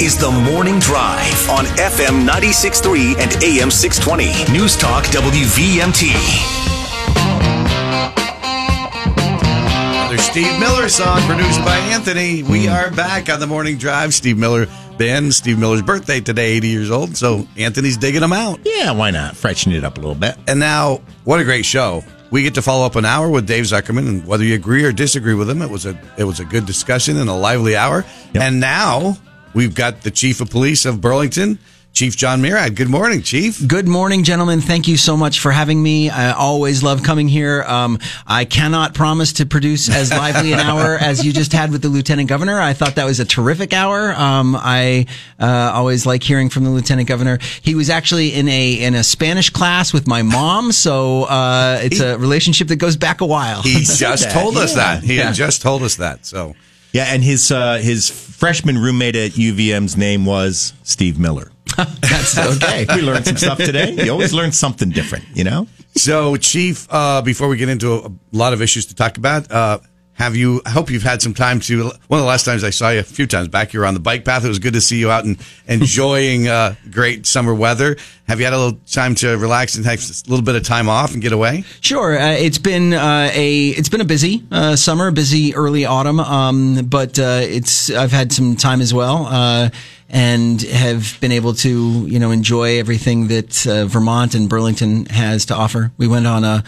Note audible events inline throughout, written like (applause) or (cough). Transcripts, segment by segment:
is the morning drive on FM 96.3 and AM 620. News Talk WVMT. Another Steve Miller song produced by Anthony. We are back on the morning drive. Steve Miller, Ben, Steve Miller's birthday today, 80 years old. So Anthony's digging them out. Yeah, why not? Freshen it up a little bit. And now, what a great show. We get to follow up an hour with Dave Zuckerman, and whether you agree or disagree with him, it was a it was a good discussion and a lively hour. Yep. And now we've got the chief of police of Burlington, Chief Jon Murad. Good morning, Chief. Good morning, gentlemen. Thank you so much for having me. I always love coming here. Um, I cannot promise to produce as lively an hour (laughs) as you just had with the lieutenant governor. I thought that was a terrific hour. Um, I uh, always like hearing from the lieutenant governor. He was actually in a in a Spanish class with my mom, so uh, it's a relationship that goes back a while. He (laughs) just told us Yeah. that. He Yeah. had just told us that. So Yeah, and his uh, his freshman roommate at UVM's name was Steve Miller. (laughs) That's okay. (laughs) We learned some stuff today. You always learn something different, you know? So, Chief, uh, before we get into a, a lot of issues to talk about, uh, have you? I hope you've had some time to. One of the last times I saw you, a few times back, you were on the bike path. It was good to see you out and enjoying (laughs) uh, great summer weather. Have you had a little time to relax and have a little bit of time off and get away? Sure, uh, it's been uh, a it's been a busy uh, summer, busy early autumn, um, but uh, it's I've had some time as well, uh, and have been able to you know enjoy everything that Vermont and Burlington has to offer. We went on a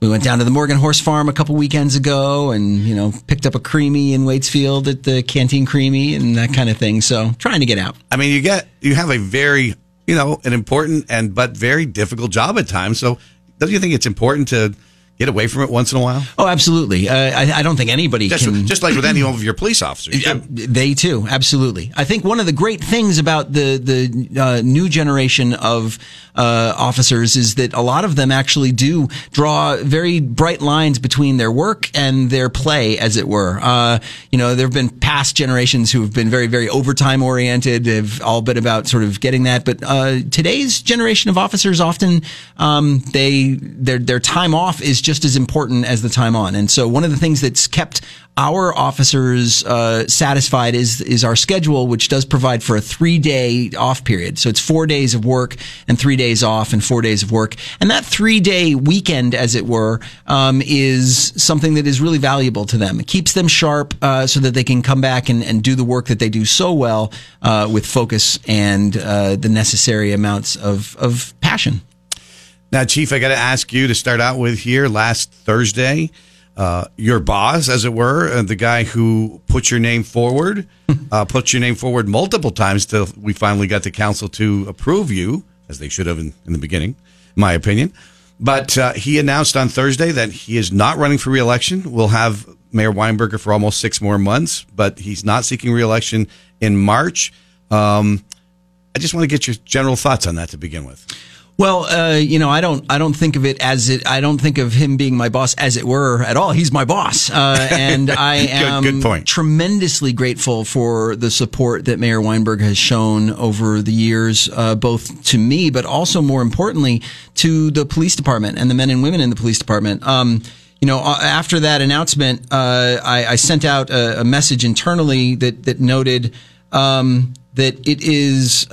we went down to the Morgan Horse Farm a couple weekends ago, and you know picked up a creemee in Waitsfield at the Canteen Creemee and that kind of thing. So trying to get out. I mean, you get you have a very you know an important and but very difficult job at times. So, don't you think it's important to get away from it once in a while? Oh, absolutely. Uh, I, I don't think anybody Just, can just like with any of your police officers. Yeah, they too, absolutely. I think one of the great things about the the uh, new generation of uh, officers is that a lot of them actually do draw very bright lines between their work and their play, as it were. Uh, you know, there have been past generations who have been very, very overtime oriented, have all been about sort of getting that. But uh, today's generation of officers often um, they their their time off is just as important as the time on. And so one of the things that's kept our officers uh, satisfied is is our schedule, which does provide for a three day off period. So it's four days of work and three days off, and four days of work. And that three day weekend, as it were, um, is something that is really valuable to them. It keeps them sharp uh, so that they can come back and, and do the work that they do so well uh, with focus and uh, the necessary amounts of of passion. Now, Chief, I got to ask you to start out with here. Last Thursday, uh, your boss, as it were, uh, the guy who put your name forward, (laughs) uh, put your name forward multiple times till we finally got the council to approve you, as they should have in, in the beginning, in my opinion. But uh, he announced on Thursday that he is not running for reelection. We'll have Mayor Weinberger for almost six more months, but he's not seeking reelection in March. Um, I just want to get your general thoughts on that to begin with. Well, uh, you know, I don't, I don't think of it as it. I don't think of him being my boss as it were at all. He's my boss, uh, (laughs) and I am good point. tremendously grateful for the support that Mayor Weinberg has shown over the years, uh, both to me, but also more importantly to the police department and the men and women in the police department. Um, you know, uh, after that announcement, uh, I, I sent out a, a message internally that that noted um, that it is.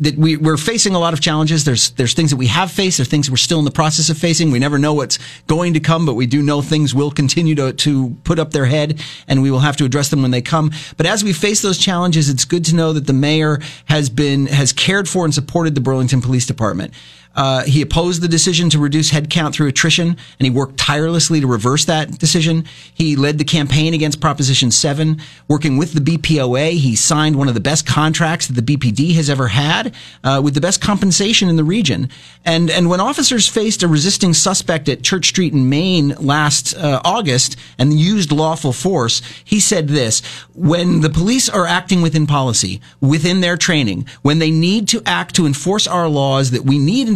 That we, we're facing a lot of challenges. There's there's things that we have faced. There's things we're still in the process of facing. We never know what's going to come, but we do know things will continue to to put up their head, and we will have to address them when they come. But as we face those challenges, it's good to know that the mayor has been has cared for and supported the Burlington Police Department. Uh, he opposed the decision to reduce headcount through attrition, and he worked tirelessly to reverse that decision. He led the campaign against Proposition 7. Working with the BPOA, he signed one of the best contracts that the BPD has ever had, uh, with the best compensation in the region. And and when officers faced a resisting suspect at Church Street in Main last uh, August and used lawful force, he said this: When the police are acting within policy, within their training, when they need to act to enforce our laws that we need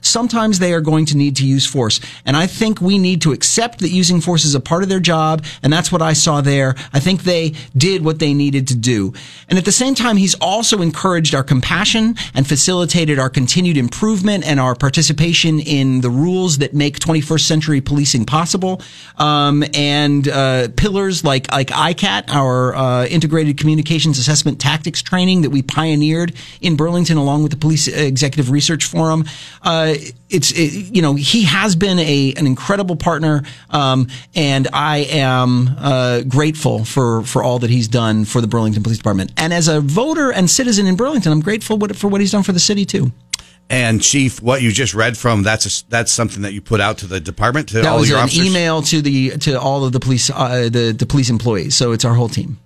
sometimes they are going to need to use force. And I think we need to accept that using force is a part of their job. And that's what I saw there. I think they did what they needed to do. And at the same time, he's also encouraged our compassion and facilitated our continued improvement and our participation in the rules that make 21st century policing possible. Um, and uh, pillars like like ICAT, our uh, integrated communications assessment tactics training that we pioneered in Burlington along with the Police Executive Research Forum. Uh, it's it, you know he has been a an incredible partner, um, and I am uh, grateful for for all that he's done for the Burlington Police Department. And as a voter and citizen in Burlington, I'm grateful for what he's done for the city too. And Chief, what you just read from that's a, that's something that you put out to the department to that all was your an officers. email to the to all of the police uh, the the police employees. So it's our whole team.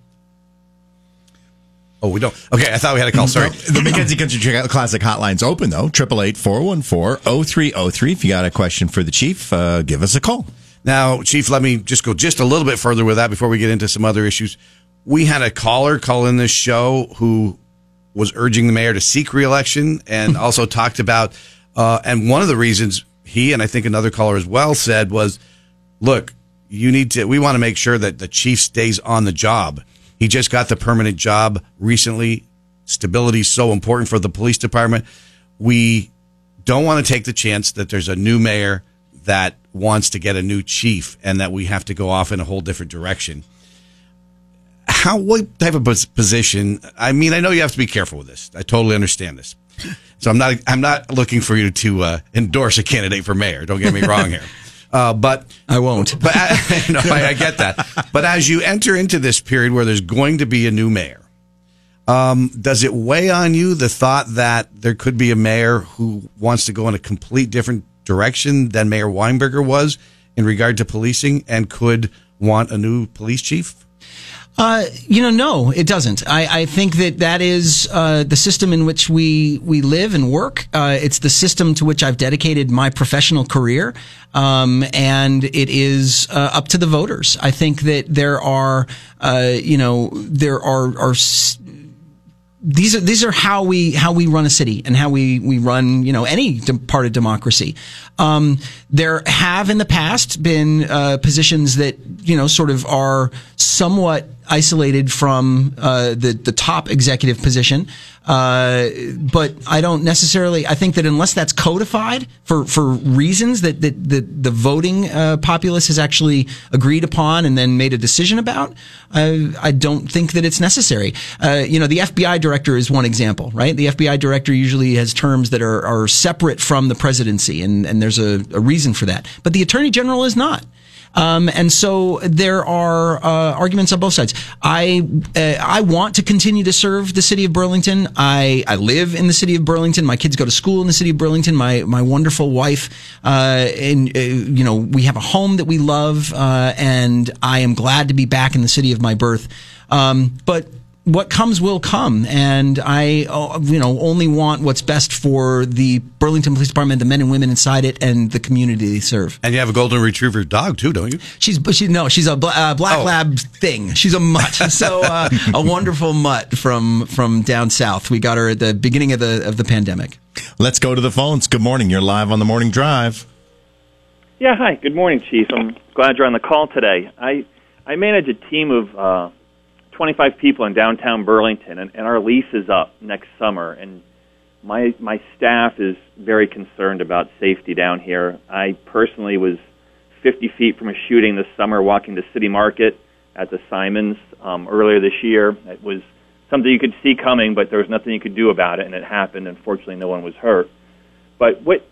Oh, we don't. Okay, I thought we had a call. (laughs) Sorry. The McKenzie Country Classic hotline's open though. Triple eight four one four zero three zero three. If you got a question for the chief, uh, give us a call. Now, Chief, let me just go just a little bit further with that before we get into some other issues. We had a caller call in this show who was urging the mayor to seek reelection and (laughs) also talked about, uh, and one of the reasons he and I think another caller as well said was, look, you need to, we want to make sure that the chief stays on the job. He just got the permanent job recently. Stability is so important for the police department. We don't want to take the chance that there's a new mayor that wants to get a new chief and that we have to go off in a whole different direction. How, what type of position? I mean, I know you have to be careful with this. I totally understand this. So I'm not, I'm not looking for you to uh, endorse a candidate for mayor. Don't get me wrong here. Uh, but I won't. But I, (laughs) no, I, I get that. But as you enter into this period where there's going to be a new mayor, um, does it weigh on you the thought that there could be a mayor who wants to go in a complete different direction than Mayor Weinberger was in regard to policing and could want a new police chief? Uh, you know, no, it doesn't. I, I think that that is uh, the system in which we we live and work. Uh, it's the system to which I've dedicated my professional career, um, and it is uh, up to the voters. I think that there are, uh, you know, there are are. S- these are these are how we how we run a city and how we we run you know any part of democracy. Um, there have in the past been uh, positions that you know sort of are somewhat isolated from uh, the the top executive position. Uh, but I don't necessarily. I think that unless that's codified for for reasons that that, that the voting uh, populace has actually agreed upon and then made a decision about, I, I don't think that it's necessary. Uh, you know, the FBI director is one example, right? The FBI director usually has terms that are are separate from the presidency, and and there's a, a reason for that. But the attorney general is not. Um, and so there are uh, arguments on both sides. I uh, I want to continue to serve the city of Burlington. I, I live in the city of Burlington. My kids go to school in the city of Burlington. My my wonderful wife, uh, and uh, you know we have a home that we love, uh, and I am glad to be back in the city of my birth. Um, but what comes will come, and I, uh, you know, only want what's best for the Burlington Police Department, the men and women inside it, and the community they serve. And you have a golden retriever dog too, don't you? She's she no, she's a bla- uh, black Oh. lab thing. She's a mutt. (laughs) so uh, a wonderful mutt from from down south. We got her at the beginning of the of the pandemic. Let's go to the phones. Good morning. You're live on the morning drive. Yeah, hi. Good morning, Chief. I'm glad you're on the call today. I I manage a team of uh, 25 people in downtown Burlington, and, and our lease is up next summer. And my my staff is very concerned about safety down here. I personally was 50 feet from a shooting this summer, walking to City Market at the Simons um, earlier this year. It was something you could see coming, but there was nothing you could do about it, and it happened. Unfortunately, no one was hurt. But what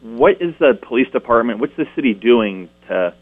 what is the police department? What's the city doing to?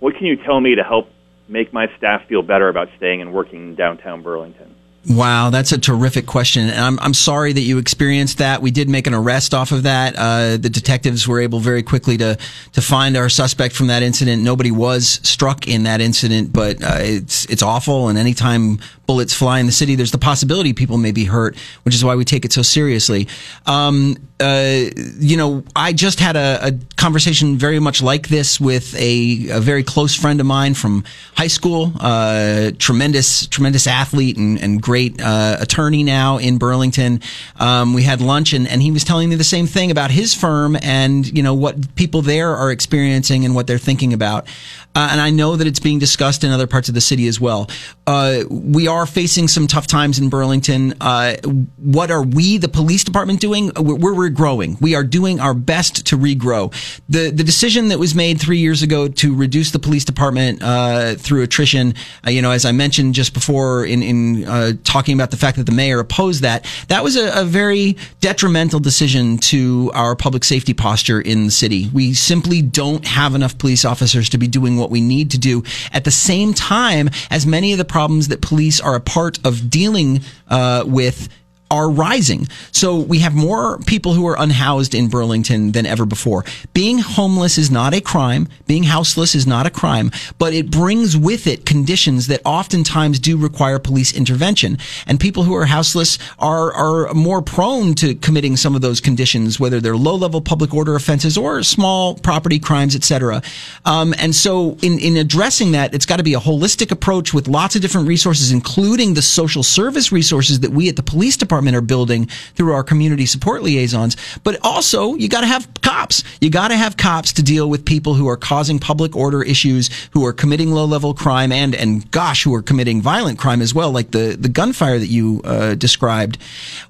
What can you tell me to help make my staff feel better about staying and working in downtown Burlington? Wow, that's a terrific question. And I'm, I'm sorry that you experienced that. We did make an arrest off of that. Uh, the detectives were able very quickly to, to find our suspect from that incident. Nobody was struck in that incident, but uh, it's, it's awful. And anytime bullets fly in the city. There's the possibility people may be hurt, which is why we take it so seriously. Um, uh, you know, I just had a, a, conversation very much like this with a, a, very close friend of mine from high school, uh, tremendous, tremendous athlete and, and great uh, attorney now in Burlington. Um, we had lunch and, and he was telling me the same thing about his firm and, you know, what people there are experiencing and what they're thinking about. Uh, and I know that it's being discussed in other parts of the city as well. Uh, we are facing some tough times in Burlington. Uh, what are we, the police department, doing? We're, we're growing. We are doing our best to regrow. The the decision that was made three years ago to reduce the police department uh, through attrition, uh, you know, as I mentioned just before in in uh, talking about the fact that the mayor opposed that, that was a, a very detrimental decision to our public safety posture in the city. We simply don't have enough police officers to be doing what we need to do. At the same time as many of the problems that police are a part of dealing uh, with are rising. So we have more people who are unhoused in Burlington than ever before. Being homeless is not a crime. Being houseless is not a crime, but it brings with it conditions that oftentimes do require police intervention. And people who are houseless are, are more prone to committing some of those conditions, whether they're low level public order offenses or small property crimes, etc. Um, and so in, in addressing that, it's got to be a holistic approach with lots of different resources, including the social service resources that we at the police department department are building through our community support liaisons. But also, you got to have cops. You got to have cops to deal with people who are causing public order issues, who are committing low level crime, and and gosh, who are committing violent crime as well, like the the gunfire that you uh, described.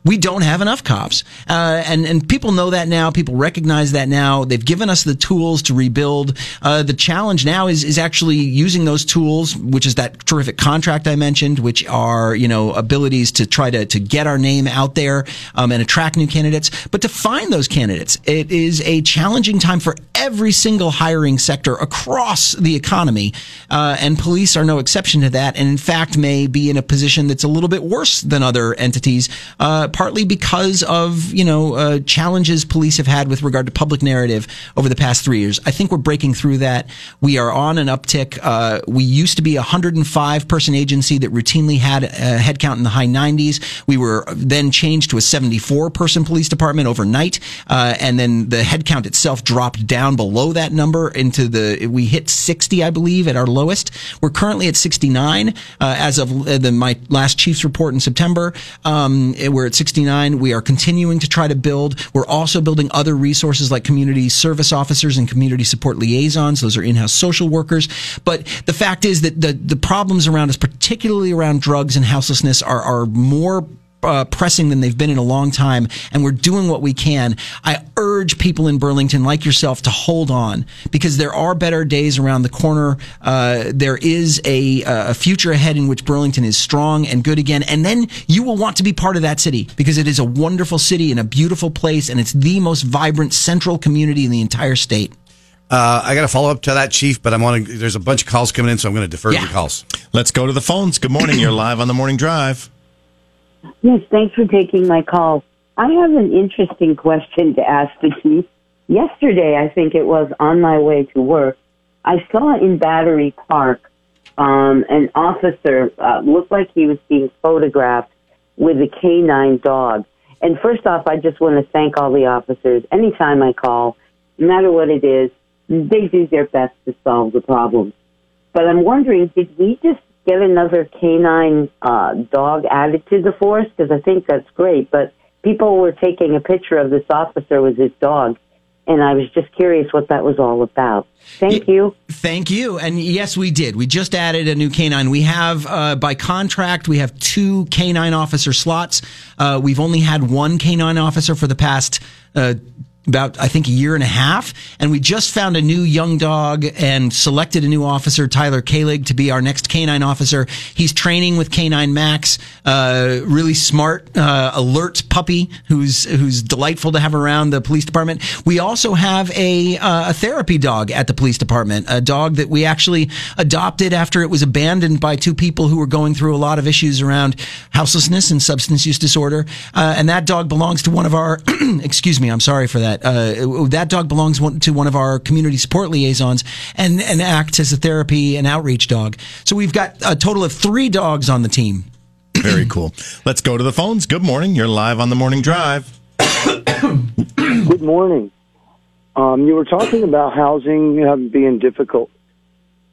We don't have enough cops, uh, and and people know that now. People recognize that now. They've given us the tools to rebuild. Uh, the challenge now is is actually using those tools, which is that terrific contract I mentioned, which are you know abilities to try to to get our name name out there um, and attract new candidates. But to find those candidates, it is a challenging time for every single hiring sector across the economy. Uh, and police are no exception to that. And in fact, may be in a position that's a little bit worse than other entities, uh, partly because of, you know, uh, challenges police have had with regard to public narrative over the past three years. I think we're breaking through that. We are on an uptick. Uh, we used to be a 105 person agency that routinely had a headcount in the high 90s. We were then changed to a 74 person police department overnight. Uh, and then the headcount itself dropped down below that number into the, we hit 60, I believe, at our lowest. We're currently at 69 uh, as of uh, the, my last chief's report in September. Um, we're at 69. We are continuing to try to build. We're also building other resources like community service officers and community support liaisons. Those are in-house social workers. But the fact is that the, the problems around us, particularly around drugs and houselessness, are, are more uh, pressing than they've been in a long time, and we're doing what we can. I urge people in Burlington, like yourself, to hold on because there are better days around the corner. Uh, there is a, a future ahead in which Burlington is strong and good again, and then you will want to be part of that city because it is a wonderful city and a beautiful place, and it's the most vibrant central community in the entire state. Uh, I got to follow up to that, Chief, but I'm on. There's a bunch of calls coming in, so I'm going to defer yeah. the calls. Let's go to the phones. Good morning. You're (clears throat) live on the morning drive. Yes, thanks for taking my call. I have an interesting question to ask the chief. Yesterday, I think it was on my way to work, I saw in Battery Park um, an officer uh, looked like he was being photographed with a canine dog. And first off, I just want to thank all the officers. Anytime I call, no matter what it is, they do their best to solve the problem. But I'm wondering, did we just get another canine uh, dog added to the force? Because I think that's great. But people were taking a picture of this officer with his dog. And I was just curious what that was all about. Thank you. Thank you. And yes, we did. We just added a new canine. We have, uh, by contract, we have two canine officer slots. Uh, we've only had one canine officer for the past uh, about I think a year and a half, and we just found a new young dog and selected a new officer, Tyler Kalig, to be our next canine officer. He's training with Canine Max, uh, really smart, uh, alert puppy who's who's delightful to have around the police department. We also have a uh, a therapy dog at the police department, a dog that we actually adopted after it was abandoned by two people who were going through a lot of issues around houselessness and substance use disorder, uh, and that dog belongs to one of our. (clears throat) excuse me, I'm sorry for that that. Uh, that dog belongs to one of our community support liaisons and, and acts as a therapy and outreach dog. So we've got a total of three dogs on the team. Very cool. Let's go to the phones. Good morning. You're live on the morning drive. Good morning. Um, you were talking about housing uh, being difficult,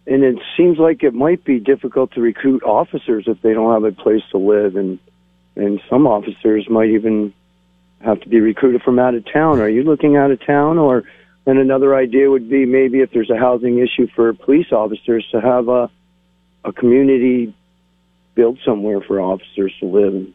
and it seems like it might be difficult to recruit officers if they don't have a place to live, and and some officers might even have to be recruited from out of town. Are you looking out of town, or and another idea would be maybe if there's a housing issue for police officers to have a a community built somewhere for officers to live and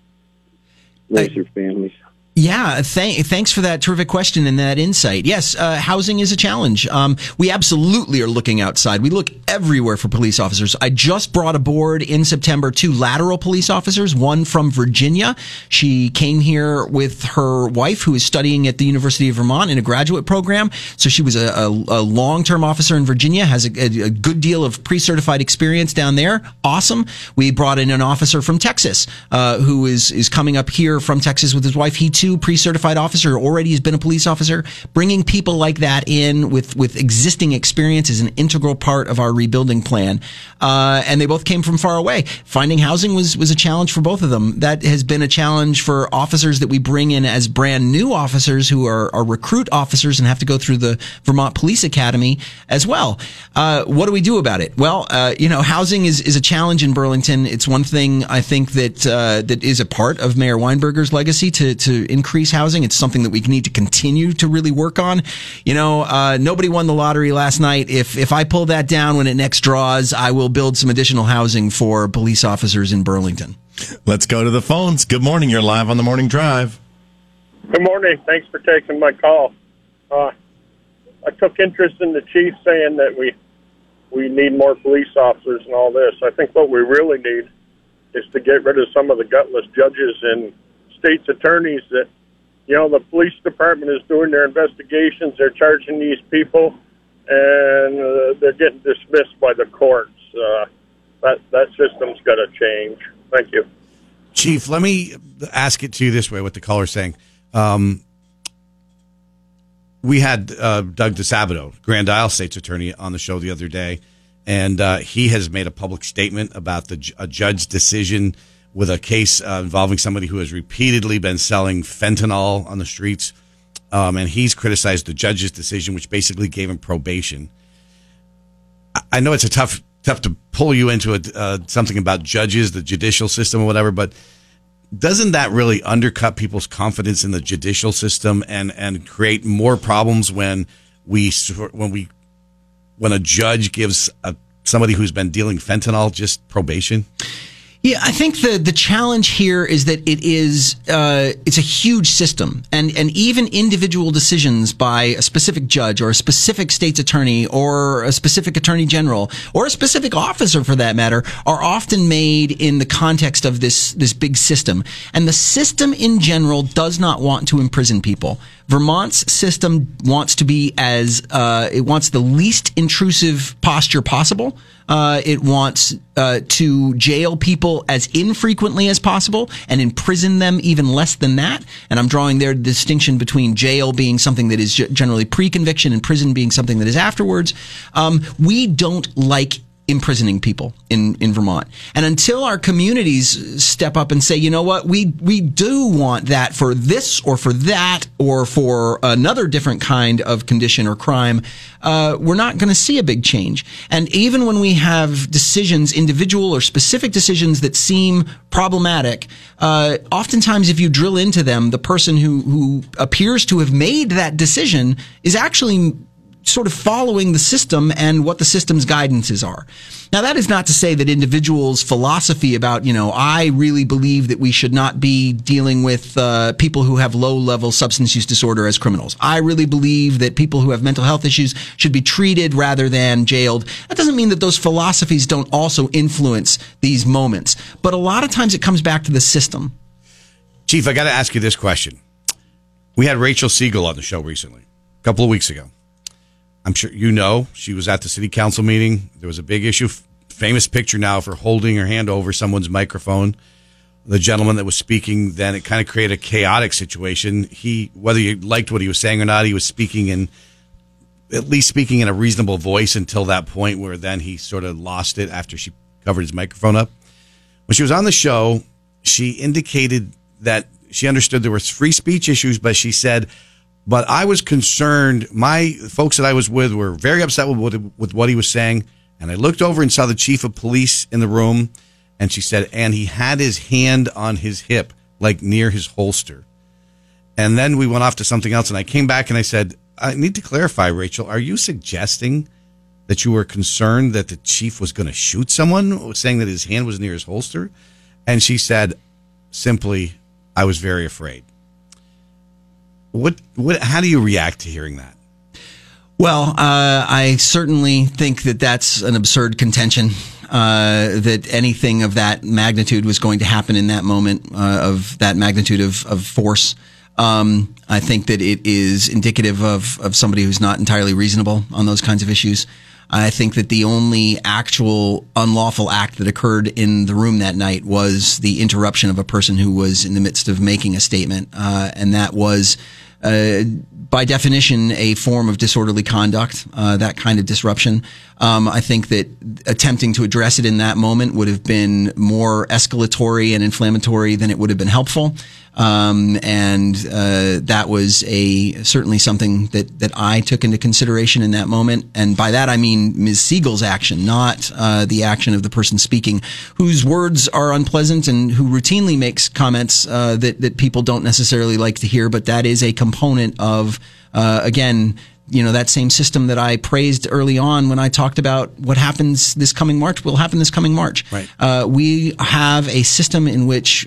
raise their families. Yeah, th- thanks for that terrific question and that insight. Yes, uh, housing is a challenge. Um, we absolutely are looking outside. We look everywhere for police officers. I just brought aboard in September two lateral police officers, one from Virginia. She came here with her wife, who is studying at the University of Vermont in a graduate program. So she was a, a, a long term officer in Virginia, has a, a, good deal of pre certified experience down there. Awesome. We brought in an officer from Texas uh, who is, is coming up here from Texas with his wife. He too pre-certified officer already has been a police officer bringing people like that in with with existing experience is an integral part of our rebuilding plan. Uh, and they both came from far away. Finding housing was was a challenge for both of them. That has been a challenge for officers that we bring in as brand new officers who are, are recruit officers and have to go through the Vermont Police Academy as well. Uh, what do we do about it? Well uh, you know housing is is a challenge in Burlington. It's one thing I think that uh, that is a part of Mayor Weinberger's legacy to to increase housing. It's something that we need to continue to really work on. You know, uh, nobody won the lottery last night. If if I pull that down when it next draws, I will build some additional housing for police officers in Burlington. Let's go to the phones. Good morning. You're live on the morning drive. Good morning. Thanks for taking my call. Uh, I took interest in the chief saying that we we need more police officers and all this. I think what we really need is to get rid of some of the gutless judges and state's attorneys that, you know, the police department is doing their investigations, they're charging these people, and uh, they're getting dismissed by the courts. Uh, that that system's got to change. Thank you. Chief, let me ask it to you this way: what the caller's saying. Um, we had uh, Doug DiSabito, Grand Isle State's attorney, on the show the other day, and uh, he has made a public statement about the a judge's decision with a case uh, involving somebody who has repeatedly been selling fentanyl on the streets. Um, and he's criticized the judge's decision, which basically gave him probation. I know it's a tough, tough to pull you into a, uh, something about judges, the judicial system, or whatever, but doesn't that really undercut people's confidence in the judicial system and, and create more problems when we when we when a judge gives a, somebody who's been dealing fentanyl just probation? Yeah, I think the the challenge here is that it is uh, it's a huge system, and and even individual decisions by a specific judge or a specific state's attorney or a specific attorney general or a specific officer for that matter are often made in the context of this this big system, and the system in general does not want to imprison people. Vermont's system wants to be as uh, it wants the least intrusive posture possible. Uh, it wants uh, to jail people as infrequently as possible and imprison them even less than that. And I'm drawing there the distinction between jail being something that is generally pre-conviction and prison being something that is afterwards. Um, we don't like imprisoning people in, in Vermont. And until our communities step up and say, you know what, we, we do want that for this or for that or for another different kind of condition or crime, uh, we're not going to see a big change. And even when we have decisions, individual or specific decisions that seem problematic, uh, oftentimes if you drill into them, the person who, who appears to have made that decision is actually sort of following the system and what the system's guidances are. Now, that is not to say that individuals' philosophy about, you know, I really believe that we should not be dealing with uh, people who have low level substance use disorder as criminals. I really believe that people who have mental health issues should be treated rather than jailed. That doesn't mean that those philosophies don't also influence these moments, but a lot of times it comes back to the system. Chief, I got to ask you this question. We had Rachel Siegel on the show recently, a couple of weeks ago. I'm sure you know she was at the city council meeting. There was a big issue, famous picture now for holding her hand over someone's microphone. The gentleman that was speaking then it kind of created a chaotic situation. He, whether you liked what he was saying or not, he was speaking in at least speaking in a reasonable voice until that point where then he sort of lost it after she covered his microphone up. When she was on the show, she indicated that she understood there was free speech issues, but she said, but I was concerned. My folks that I was with were very upset with what, with what he was saying. And I looked over and saw the chief of police in the room. And she said, and he had his hand on his hip, like near his holster. And then we went off to something else. And I came back and I said, I need to clarify, Rachel. Are you suggesting that you were concerned that the chief was going to shoot someone, saying that his hand was near his holster? And she said, simply, I was very afraid. What, what, how do you react to hearing that? Well, uh, I certainly think that that's an absurd contention. Uh, that anything of that magnitude was going to happen in that moment uh, of that magnitude of, of force. Um, I think that it is indicative of, of somebody who's not entirely reasonable on those kinds of issues. I think that the only actual unlawful act that occurred in the room that night was the interruption of a person who was in the midst of making a statement, uh, and that was uh, by definition, a form of disorderly conduct, uh, that kind of disruption. Um, I think that attempting to address it in that moment would have been more escalatory and inflammatory than it would have been helpful. Um, and uh, that was a certainly something that that I took into consideration in that moment. And by that I mean Ms. Siegel's action, not uh, the action of the person speaking, whose words are unpleasant and who routinely makes comments uh, that that people don't necessarily like to hear. But that is a component of uh, again you know that same system that I praised early on when I talked about what happens this coming March will happen this coming March. Right. Uh, we have a system in which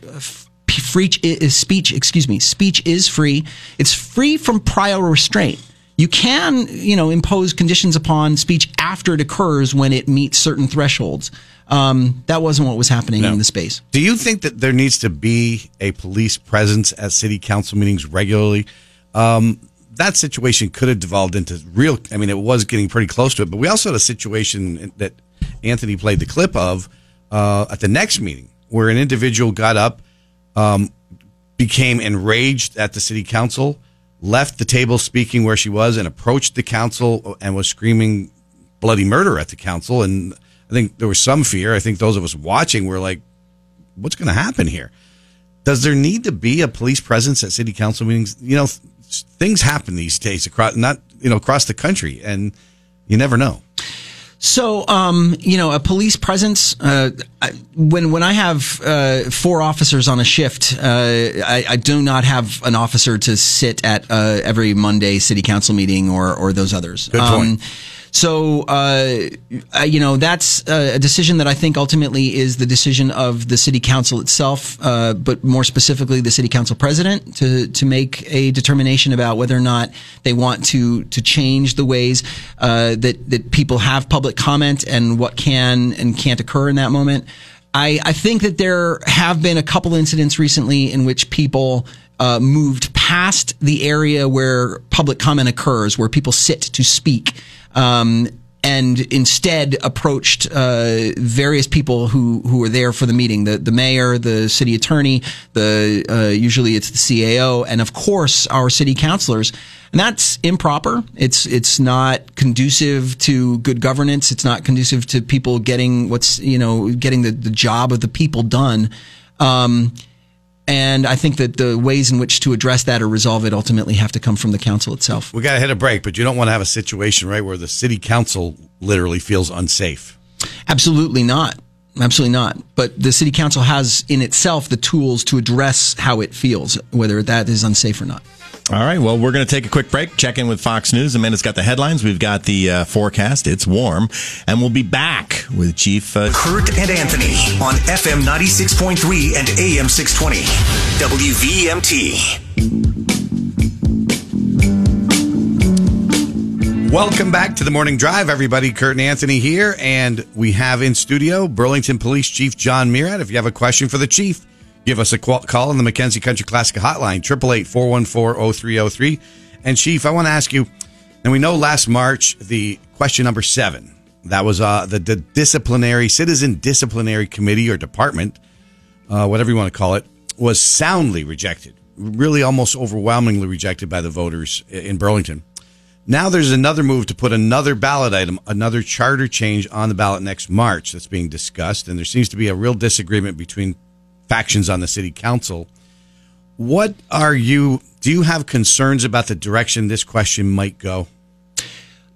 free is speech. Excuse me, speech is free. It's free from prior restraint. You can, you know, impose conditions upon speech after it occurs when it meets certain thresholds. Um, that wasn't what was happening No. in the space. Do you think that there needs to be a police presence at city council meetings regularly? Um, that situation could have devolved into real. I mean, it was getting pretty close to it, but we also had a situation that Anthony played the clip of uh, at the next meeting where an individual got up, um, became enraged at the city council, left the table speaking where she was, and approached the council and was screaming bloody murder at the council. And I think there was some fear. I think those of us watching were like, what's going to happen here? Does there need to be a police presence at city council meetings? You know, th- things happen these days across not you know across the country, and you never know. So, um, you know, a police presence. Uh, I, when when I have uh, four officers on a shift, uh, I, I do not have an officer to sit at uh, every Monday city council meeting or or those others. Good point. Um, so, uh, uh, you know, that's a decision that I think ultimately is the decision of the city council itself, uh, but more specifically, the city council president to to make a determination about whether or not they want to to change the ways uh, that that people have public comment and what can and can't occur in that moment. I, I think that there have been a couple incidents recently in which people uh, moved past the area where public comment occurs, where people sit to speak, um, and instead approached uh, various people who who were there for the meeting the the mayor, the city attorney, the uh, usually it's the CAO, and of course our city councilors. And that's improper. It's it's not conducive to good governance. It's not conducive to people getting what's you know getting the, the job of the people done. Um, and I think that the ways in which to address that or resolve it ultimately have to come from the council itself. We got to hit a break, but you don't want to have a situation right where the city council literally feels unsafe. Absolutely not. Absolutely not. But the city council has in itself the tools to address how it feels, whether that is unsafe or not. All right. Well, we're going to take a quick break, check in with Fox News. Amanda's got the headlines. We've got the uh, forecast. It's warm. And we'll be back with Chief. Uh, Kurt and Anthony on FM 96.3 and AM 620. WVMT. Welcome back to the morning drive, everybody. Kurt and Anthony here, and we have in studio Burlington Police Chief Jon Murad. If you have a question for the chief, give us a call on the McKenzie Country Classic Hotline, 888-414-0303. And Chief, I want to ask you, and we know last March, the question number seven, that was uh, the, the disciplinary, citizen disciplinary committee or department, uh, whatever you want to call it, was soundly rejected, really almost overwhelmingly rejected by the voters in Burlington. Now there's another move to put another ballot item, another charter change on the ballot next March that's being discussed, and there seems to be a real disagreement between factions on the city council. What are you? Do you have concerns about the direction this question might go?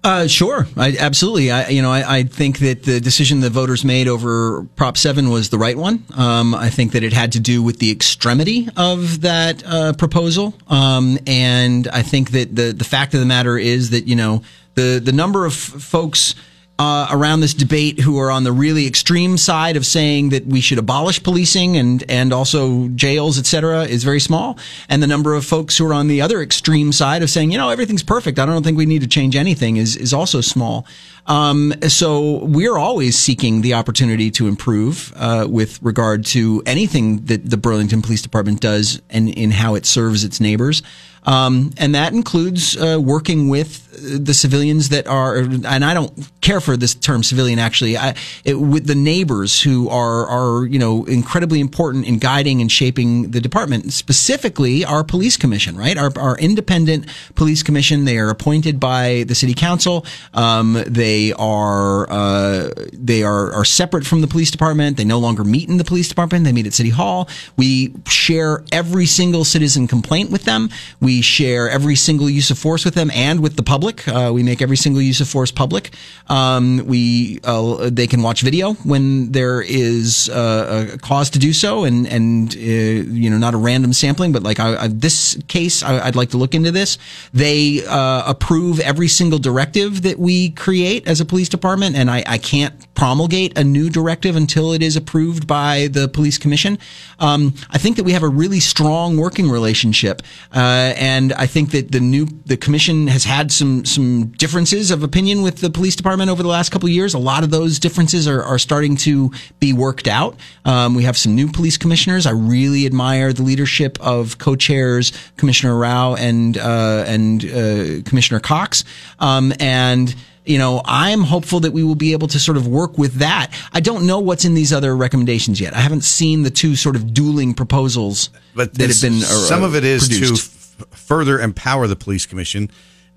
Uh, sure, I, absolutely. I, you know, I, I, think that the decision the voters made over Prop Seven was the right one. Um, I think that it had to do with the extremity of that uh, proposal, um, and I think that the the fact of the matter is that you know the the number of folks uh, around this debate who are on the really extreme side of saying that we should abolish policing and and also jails, et cetera, is very small, and the number of folks who are on the other extreme side of saying, you know, everything's perfect. I don't think we need to change anything is is also small. Um, so we're always seeking the opportunity to improve uh, with regard to anything that the Burlington Police Department does and in how it serves its neighbors. Um, and that includes uh, working with the civilians that are, and I don't care for this term civilian actually, I, it, with the neighbors who are, are, you know, incredibly important in guiding and shaping the department, specifically our police commission, right? Our, our independent police commission, they are appointed by the city council. Um, they are, uh, they are, are separate from the police department. They no longer meet in the police department. They meet at city hall. We share every single citizen complaint with them. We share every single use of force with them and with the public. Uh, we make every single use of force public. Um, we uh, they can watch video when there is uh, a cause to do so, and and uh, you know not a random sampling, but like I, I, this case, I, would like to look into this. They uh, approve every single directive that we create as a police department, and I, I can't promulgate a new directive until it is approved by the police commission. Um, I think that we have a really strong working relationship, uh, and I think that the new the commission has had some some differences of opinion with the police department over the last couple of years. A lot of those differences are, are starting to be worked out. Um, we have some new police commissioners. I really admire the leadership of co-chairs Commissioner Rao and uh, and uh, Commissioner Cox, um, and you know, I'm hopeful that we will be able to sort of work with that. I don't know what's in these other recommendations yet. I haven't seen the two sort of dueling proposals but that have been. Uh, some of it is produced. to f- further empower the police commission.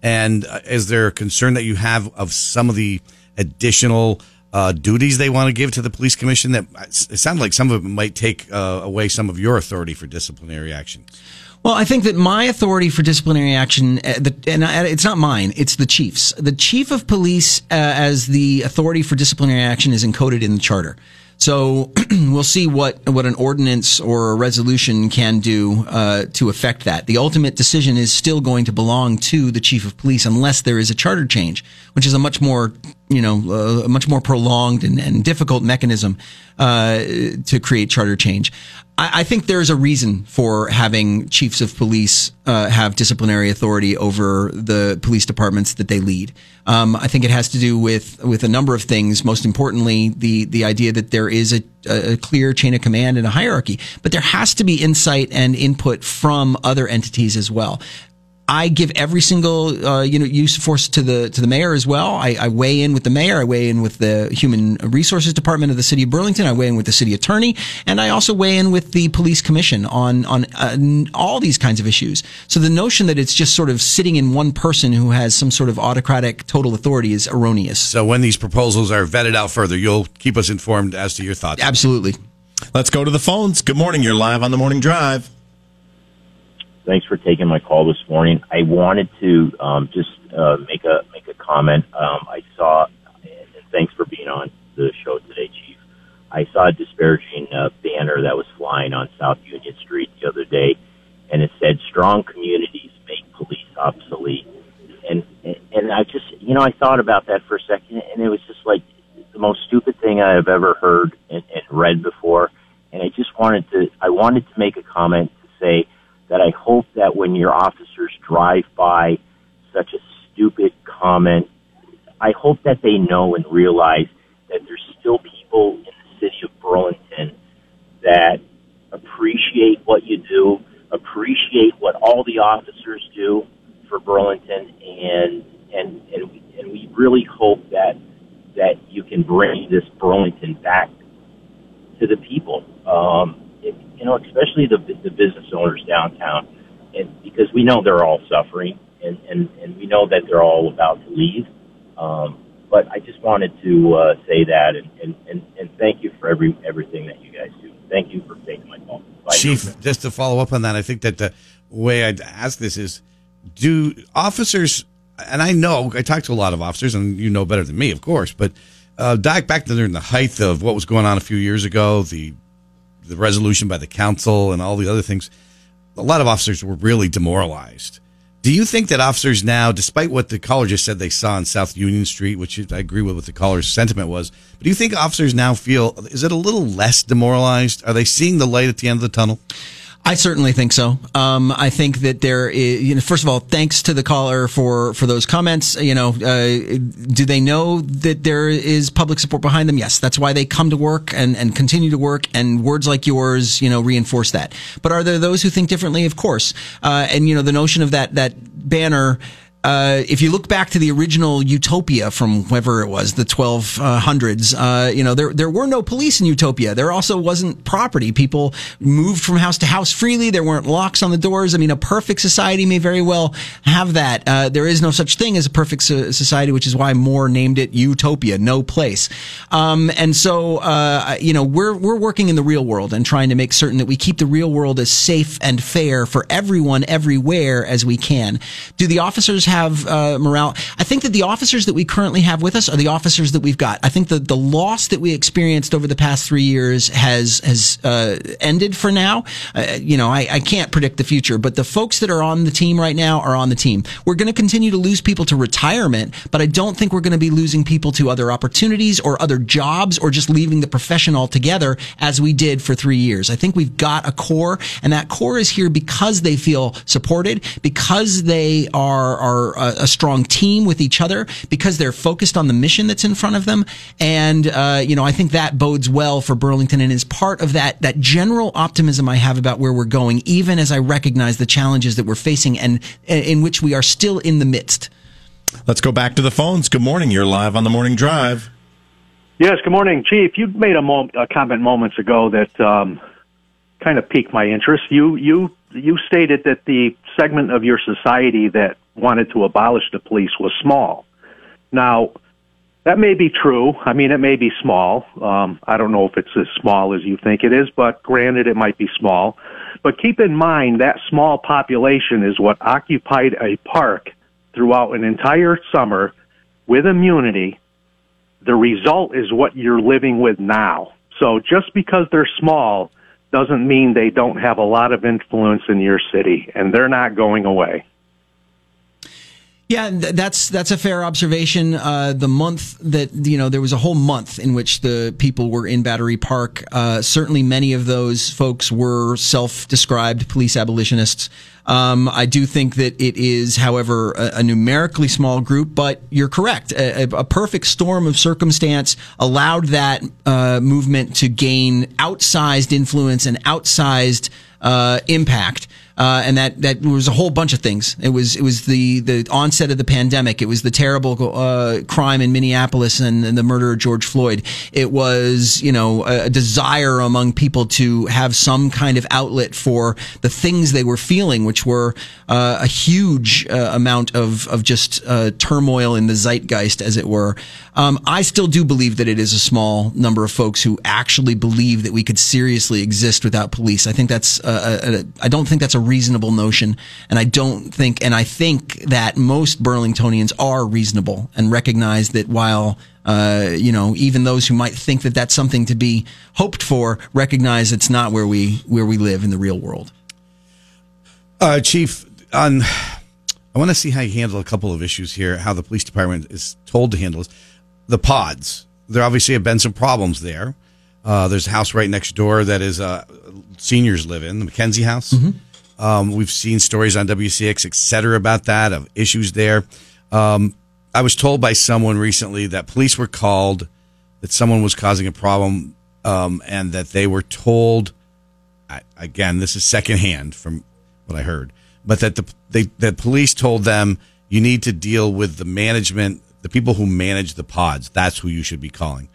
And uh, is there a concern that you have of some of the additional uh, duties they want to give to the police commission? That it sounds like some of it might take uh, away some of your authority for disciplinary action. Well, I think that my authority for disciplinary action, uh, the, and I, it's not mine, it's the chief's. The chief of police, uh, as the authority for disciplinary action, is encoded in the charter. So (clears throat) we'll see what what an ordinance or a resolution can do uh, to affect that. The ultimate decision is still going to belong to the chief of police unless there is a charter change, which is a much more you know uh, a much more prolonged and, and difficult mechanism uh, to create charter change. I, I, think there's a reason for having chiefs of police uh, have disciplinary authority over the police departments that they lead. Um, I think it has to do with with a number of things. Most importantly, the the idea that there is a, a clear chain of command and a hierarchy, but there has to be insight and input from other entities as well. I give every single uh, you know use of force to the to the mayor as well. I, I, weigh in with the mayor. I weigh in with the human resources department of the city of Burlington. I weigh in with the city attorney, and I also weigh in with the police commission on on uh, all these kinds of issues. So the notion that it's just sort of sitting in one person who has some sort of autocratic total authority is erroneous. So when these proposals are vetted out further, you'll keep us informed as to your thoughts. Absolutely. Let's go to the phones. Good morning. You're live on the morning drive. Thanks for taking my call this morning. I wanted to um, just uh, make a make a comment. Um, I saw, and thanks for being on the show today, Chief. I saw a disparaging uh, banner that was flying on South Union Street the other day, and it said "Strong communities make police obsolete." And and I just, you know, I thought about that for a second, and it was just like the most stupid thing I have ever heard and, and read before. And I just wanted to, I wanted to make a comment to say that I hope that when your officers drive by such a stupid comment, I hope that they know and realize that there's still people in the city of Burlington that appreciate what you do, appreciate what all the officers do for Burlington, and and and, we, and we really hope that that you can bring this Burlington back to the people. Um, you know, especially the the business owners downtown, and because we know they're all suffering, and and and we know that they're all about to leave. Um, but I just wanted to uh, say that, and, and and and thank you for every everything that you guys do. Thank you for taking my call. Bye. Chief, just to follow up on that, I think that the way I'd ask this is do officers, and I know I talk to a lot of officers, and you know better than me, of course, but uh, back back during the height of what was going on a few years ago, the the resolution by the council and all the other things, a lot of officers were really demoralized. Do you think that officers now, despite what the caller just said they saw on South Union Street, which I agree with what the caller's sentiment was, but do you think officers now feel, is it a little less demoralized? Are they seeing the light at the end of the tunnel? I certainly think so. Um, I think that there is, you know, first of all, thanks to the caller for, for those comments. You know, uh, do they know that there is public support behind them? Yes. That's why they come to work and, and continue to work. And words like yours, you know, reinforce that. But are there those who think differently? Of course. Uh, and, you know, the notion of that, that banner, uh, if you look back to the original Utopia from whoever it was, the 1200s, uh, you know, there, there were no police in Utopia. There also wasn't property. People moved from house to house freely. There weren't locks on the doors. I mean, a perfect society may very well have that. Uh, there is no such thing as a perfect so- society, which is why More named it Utopia, no place. Um, and so, uh, you know, we're, we're working in the real world and trying to make certain that we keep the real world as safe and fair for everyone everywhere as we can. Do the officers have uh, morale. I think that the officers that we currently have with us are the officers that we've got. I think that the loss that we experienced over the past three years has has uh, ended for now. Uh, you know, I, I can't predict the future, but the folks that are on the team right now are on the team. We're going to continue to lose people to retirement, but I don't think we're going to be losing people to other opportunities or other jobs or just leaving the profession altogether as we did for three years. I think we've got a core, and that core is here because they feel supported, because they are are a, a strong team with each other because they're focused on the mission that's in front of them. And, uh, you know, I think that bodes well for Burlington and is part of that, that general optimism I have about where we're going, even as I recognize the challenges that we're facing and in which we are still in the midst. Let's go back to the phones. Good morning. You're live on the morning drive. Yes, good morning, Chief. You made a, mo- a comment moments ago that um, kind of piqued my interest. You you you stated that the segment of your society that wanted to abolish the police was small. Now, that may be true. I mean, it may be small. Um, I don't know if it's as small as you think it is, but granted, it might be small. But keep in mind that small population is what occupied a park throughout an entire summer with immunity. The result is what you're living with now. So just because they're small doesn't mean they don't have a lot of influence in your city, and they're not going away. Yeah, that's that's a fair observation. Uh, the month that you know there was a whole month in which the people were in Battery Park. Uh, certainly, many of those folks were self-described police abolitionists. Um, I do think that it is, however, a, a numerically small group. But you're correct. A, a, perfect storm of circumstance allowed that uh, movement to gain outsized influence and outsized uh, impact. Uh, and that that was a whole bunch of things. It was it was the the onset of the pandemic. It was the terrible uh, crime in Minneapolis and, and, the murder of George Floyd. It was you know a, a, desire among people to have some kind of outlet for the things they were feeling, which were uh, a huge uh, amount of of just uh, turmoil in the zeitgeist, as it were. Um, I still do believe that it is a small number of folks who actually believe that we could seriously exist without police. I think that's a, a, I don't think that's a reasonable notion. And I don't think, and I think that most Burlingtonians are reasonable and recognize that while uh, you know, even those who might think that that's something to be hoped for recognize it's not where we where we live in the real world. Uh, Chief, on I want to see how you handle a couple of issues here. How the police department is told to handle this. The pods. There obviously have been some problems there. Uh, there's a house right next door that is uh, seniors live in, the McKenzie House. Mm-hmm. Um, we've seen stories on WCAX, et cetera, about that, of issues there. Um, I was told by someone recently that police were called, that someone was causing a problem, um, and that they were told, I, again, this is secondhand from what I heard, but that the they, the police told them you need to deal with the management, the people who manage the pods. That's who you should be calling.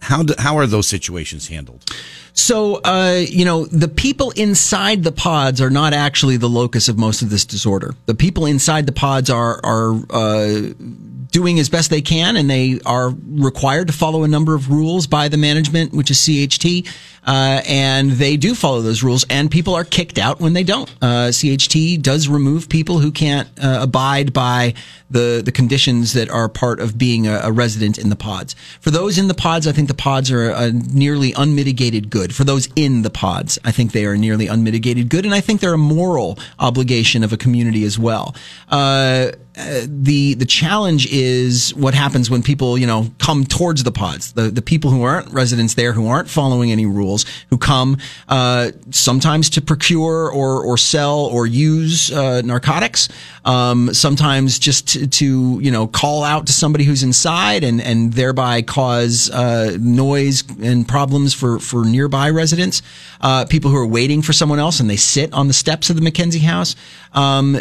How do, how are those situations handled? So, uh, you know, the people inside the pods are not actually the locus of most of this disorder. The people inside the pods are are uh, doing as best they can, and they are required to follow a number of rules by the management, which is CHT. Uh, and they do follow those rules, and people are kicked out when they don't. Uh, CHT does remove people who can't uh, abide by the the conditions that are part of being a, a, resident in the pods. For those in the pods, I think the pods are a nearly unmitigated good. For those in the pods, I think they are nearly unmitigated good, and I think they're a moral obligation of a community as well. Uh, the the challenge is what happens when people you know come towards the pods the the people who aren't residents there who aren't following any rules who come uh, sometimes to procure or or sell or use uh, narcotics um, sometimes just to, to, you know call out to somebody who's inside and and thereby cause uh, noise and problems for for nearby residents uh, people who are waiting for someone else and they sit on the steps of the McKenzie house um,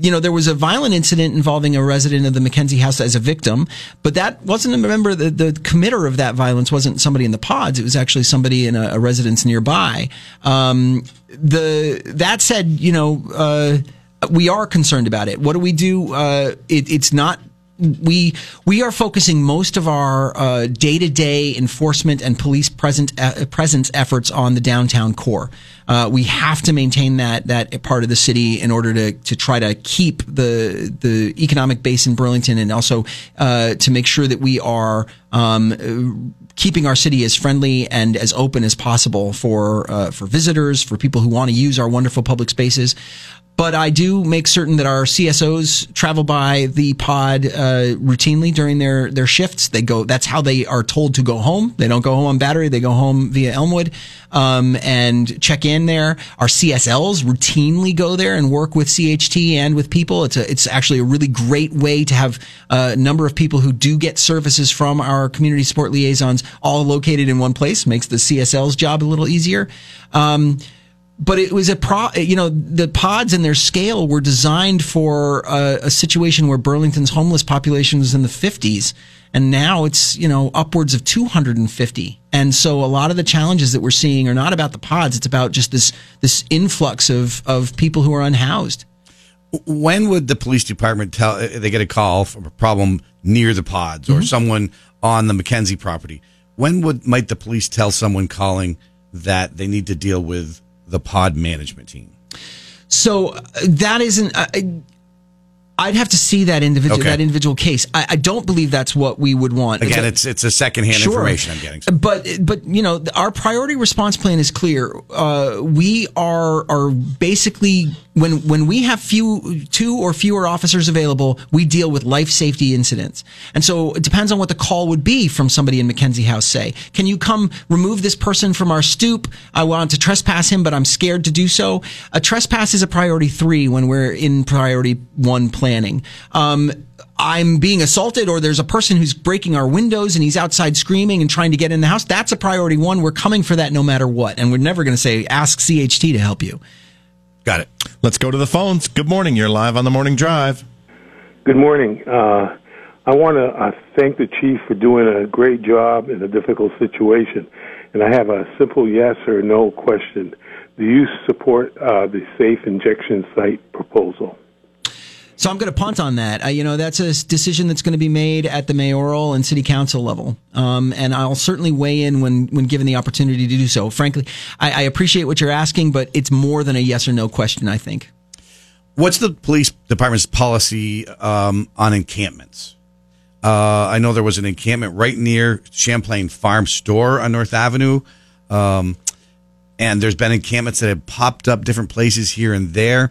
you know there was a violent incident involving a resident of the McKenzie house as a victim, but that wasn't, remember, the, the committer of that violence wasn't somebody in the pods. It was actually somebody in a, a residence nearby. Um, the, that said, you know, uh, we are concerned about it. What do we do? Uh, it, it's not we we are focusing most of our day to day enforcement and police present uh, presence efforts on the downtown core. Uh, we have to maintain that that part of the city in order to to try to keep the the economic base in Burlington and also uh, to make sure that we are. Um, keeping our city as friendly and as open as possible for uh, for visitors, for people who want to use our wonderful public spaces but I do make certain that our CSOs travel by the pod uh, routinely during their their shifts. They go. That's how they are told to go home. They don't go home on battery. They go home via Elmwood um, and check in there. Our CSLs routinely go there and work with CHT and with people. It's a, it's actually a really great way to have a number of people who do get services from our community support liaisons all located in one place. Makes the CSL's job a little easier. Um, but it was a pro you know the pods and their scale were designed for a, a, situation where burlington's homeless population was in the 50s and now it's you know upwards of 250 and so a lot of the challenges that we're seeing are not about the pods it's about just this this influx of of people who are unhoused. When would the police department tell they get a call from a problem near the pods or mm-hmm. someone on the mckenzie property? When would might the police tell someone calling that they need to deal with the pod management team? So uh, that isn't. Uh, I'd have to see that individual okay. that individual case. I, I, don't believe that's what we would want. Again, it's it's a secondhand sure. information I'm getting. So. But but you know, our priority response plan is clear. Uh, we are are basically when when we have few two or fewer officers available, we deal with life safety incidents. And so it depends on what the call would be from somebody in McKenzie House. Say, can you come remove this person from our stoop? I want to trespass him, but I'm scared to do so. A trespass is a priority three when we're in priority one planning. Um, I'm being assaulted or there's a person who's breaking our windows and he's outside screaming and trying to get in the house, that's a priority one. We're coming for that no matter what. And we're never going to say, ask CHT to help you. Got it. Let's go to the phones. Good morning. You're live on the morning drive. Good morning. Uh, I want to uh, thank the chief for doing a great job in a difficult situation. And I have a simple yes or no question. Do you support uh, the safe injection site proposal? So I'm going to punt on that. Uh, you know, that's a decision that's going to be made at the mayoral and city council level. Um, and I'll certainly weigh in when, when given the opportunity to do so. Frankly, I, I appreciate what you're asking, but it's more than a yes or no question, I think. What's the police department's policy um, on encampments? Uh, I know there was an encampment right near Champlain Farm Store on North Avenue. Um, and there's been encampments that have popped up different places here and there.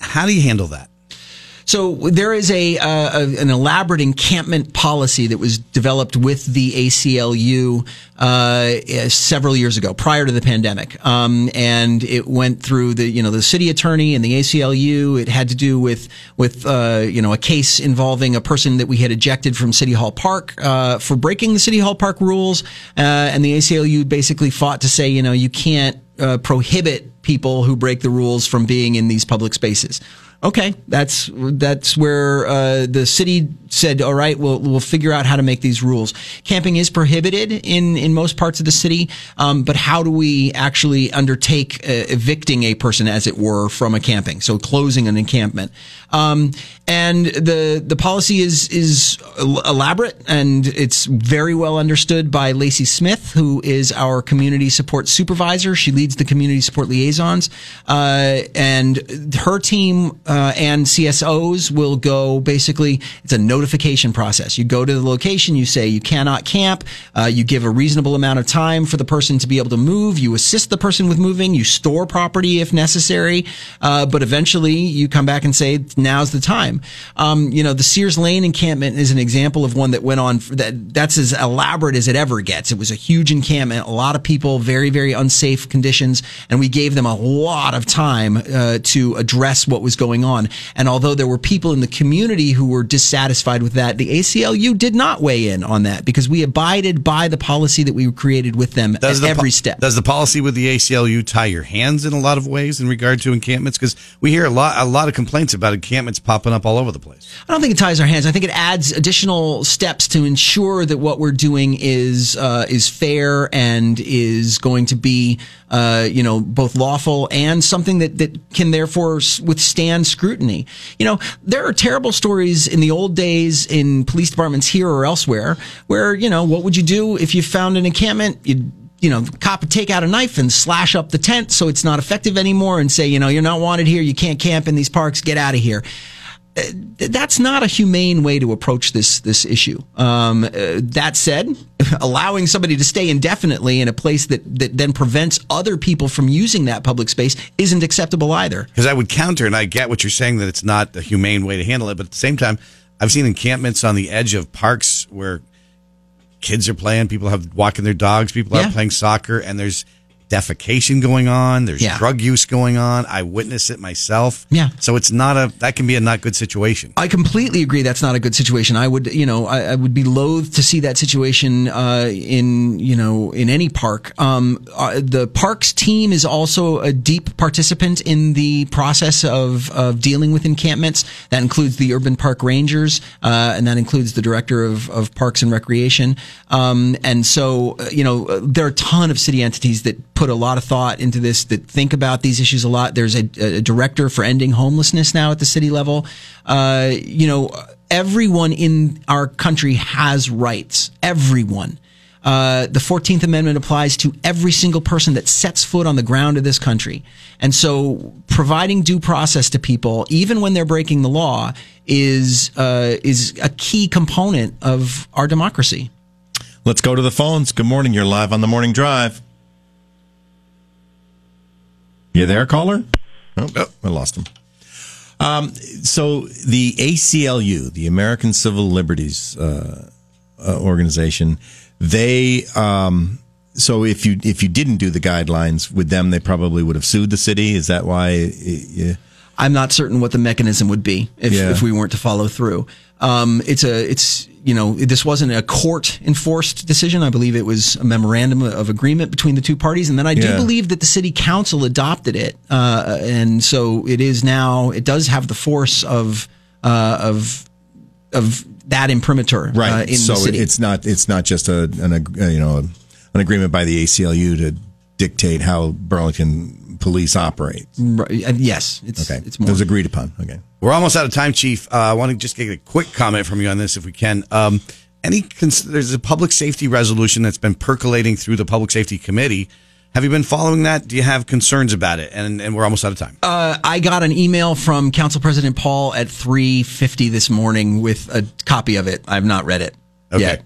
How do you handle that? So there is a, uh, a, an elaborate encampment policy that was developed with the ACLU uh, several years ago, prior to the pandemic, um, and it went through the you know the city attorney and the ACLU. It had to do with with uh, you know a case involving a person that we had ejected from City Hall Park uh, for breaking the City Hall Park rules, uh, and the ACLU basically fought to say you know you can't uh, prohibit people who break the rules from being in these public spaces. Okay, that's that's where uh, the city said, "All right, we'll we'll figure out how to make these rules." Camping is prohibited in in most parts of the city, um, but how do we actually undertake uh, evicting a person, as it were, from a camping? So closing an encampment, um, and the the policy is is elaborate and it's very well understood by Lacey Smith, who is our community support supervisor. She leads the community support liaisons, uh, and her team uh, and CSOs will go basically. It's a notification process. You go to the location, you say you cannot camp, uh, you give a reasonable amount of time for the person to be able to move. You assist the person with moving. You store property if necessary, uh, but eventually you come back and say now's the time. Um, you know, the Sears Lane encampment is an example of one that went on that. That's as elaborate as it ever gets. It was a huge encampment, a lot of people, very, very unsafe conditions, and we gave them a lot of time uh, to address what was going on. And although there were people in the community who were dissatisfied with that, the ACLU did not weigh in on that because we abided by the policy that we created with them Does at the every po- step. Does the policy with the ACLU tie your hands in a lot of ways in regard to encampments? Because we hear a lot, a lot of complaints about encampments popping up all over the place. I don't think it ties our hands. I think it adds additional steps to ensure that what we're doing is uh, is fair and is going to be, uh, you know, both lawful and something that that can therefore withstand scrutiny. You know, there are terrible stories in the old days in police departments here or elsewhere where you know what would you do if you found an encampment? You'd you know, cop would take out a knife and slash up the tent so it's not effective anymore and say, you know, you're not wanted here. You can't camp in these parks. Get out of here that's not a humane way to approach this this issue. Um, uh, that said, (laughs) allowing somebody to stay indefinitely in a place that that then prevents other people from using that public space isn't acceptable either. Because I would counter, and I get what you're saying that it's not a humane way to handle it, but at the same time, I've seen encampments on the edge of parks where kids are playing, people have walking their dogs, people Yeah. are playing soccer, and there's defecation going on, there's Yeah. drug use going on. I witness it myself. Yeah. So it's not a that can be a not good situation. I completely agree. That's not a good situation. I would, you know, I, I would be loath to see that situation uh, in, you know, in any park. Um, uh, the parks team is also a deep participant in the process of of dealing with encampments. That includes the urban park rangers, uh, and that includes the director of of parks and recreation. Um, and so, uh, you know, uh, there are a ton of city entities that put a lot of thought into this, that think about these issues a lot. There's a, a director for ending homelessness now at the city level. Uh, you know, everyone in our country has rights. Everyone. Uh, the 14th Amendment applies to every single person that sets foot on the ground of this country. And so providing due process to people, even when they're breaking the law, is, uh, is a key component of our democracy. Let's go to the phones. Good morning. You're live on the morning drive. You there, caller? Oh, I lost him. Um, so the ACLU, the American Civil Liberties uh, uh, Organization, they um, so if you if you didn't do the guidelines with them, they probably would have sued the city. Is that why? It, it, I'm not certain what the mechanism would be if, Yeah. if we weren't to follow through. Um, it's a, it's, you know, this wasn't a court enforced decision. I believe it was a memorandum of agreement between the two parties. And then I do Yeah. believe that the city council adopted it. Uh, and so it is now, it does have the force of, uh, of, of that imprimatur right? uh, in so the city. it's not it's not just a an uh, you know an agreement by the ACLU to dictate how Burlington police operate. Right, yes, it's, Okay, it's more. it was agreed upon. Okay. We're almost out of time, Chief. Uh, I want to just get a quick comment from you on this, if we can. Um, any cons- there's a public safety resolution that's been percolating through the public safety committee. Have you been following that? Do you have concerns about it? And and we're almost out of time. Uh, I got an email from Council President Paul at 3:50 this morning with a copy of it. I've not read it Okay. yet.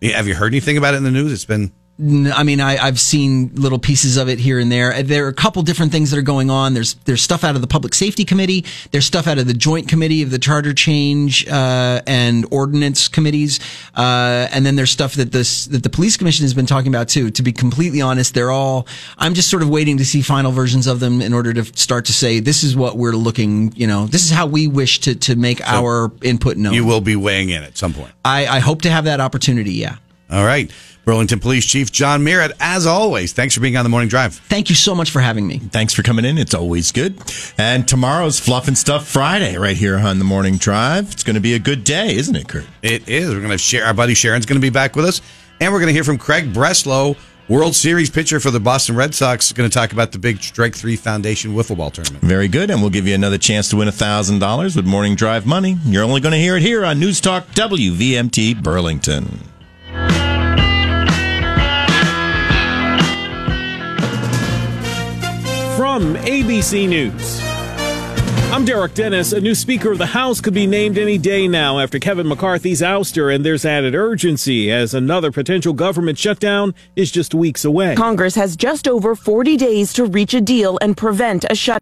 Yeah, Have you heard anything about it in the news? It's been I mean, I, I've seen little pieces of it here and there. Uh, There are a couple different things that are going on. There's there's stuff out of the Public Safety Committee. There's stuff out of the Joint Committee of the Charter Change uh, and Ordinance Committees, uh, and then there's stuff that this that the Police Commission has been talking about too. To be completely honest, they're all. I'm just sort of waiting to see final versions of them in order to start to say this is what we're looking. You know, this is how we wish to to make our input known. you will be weighing in at some point. I, I hope to have that opportunity. Yeah. All right. Burlington Police Chief Jon Murad, as always, thanks for being on the morning drive. Thank you so much for having me. Thanks for coming in. It's always good. And tomorrow's Fluff and Stuff Friday right here on the morning drive. It's going to be a good day, isn't it, Kurt? It is. We're going to share. Our buddy Sharon's going to be back with us, and we're going to hear from Craig Breslow, World Series pitcher for the Boston Red Sox. Going to talk about the big Strike Three Foundation wiffle ball tournament. Very good. And we'll give you another chance to win $1,000 with Morning Drive money. You're only going to hear it here on News Talk WVMT Burlington. From ABC News. I'm Derek Dennis. A new Speaker of the House could be named any day now after Kevin McCarthy's ouster, and there's added urgency as another potential government shutdown is just weeks away. Congress has just over 40 days to reach a deal and prevent a shutdown.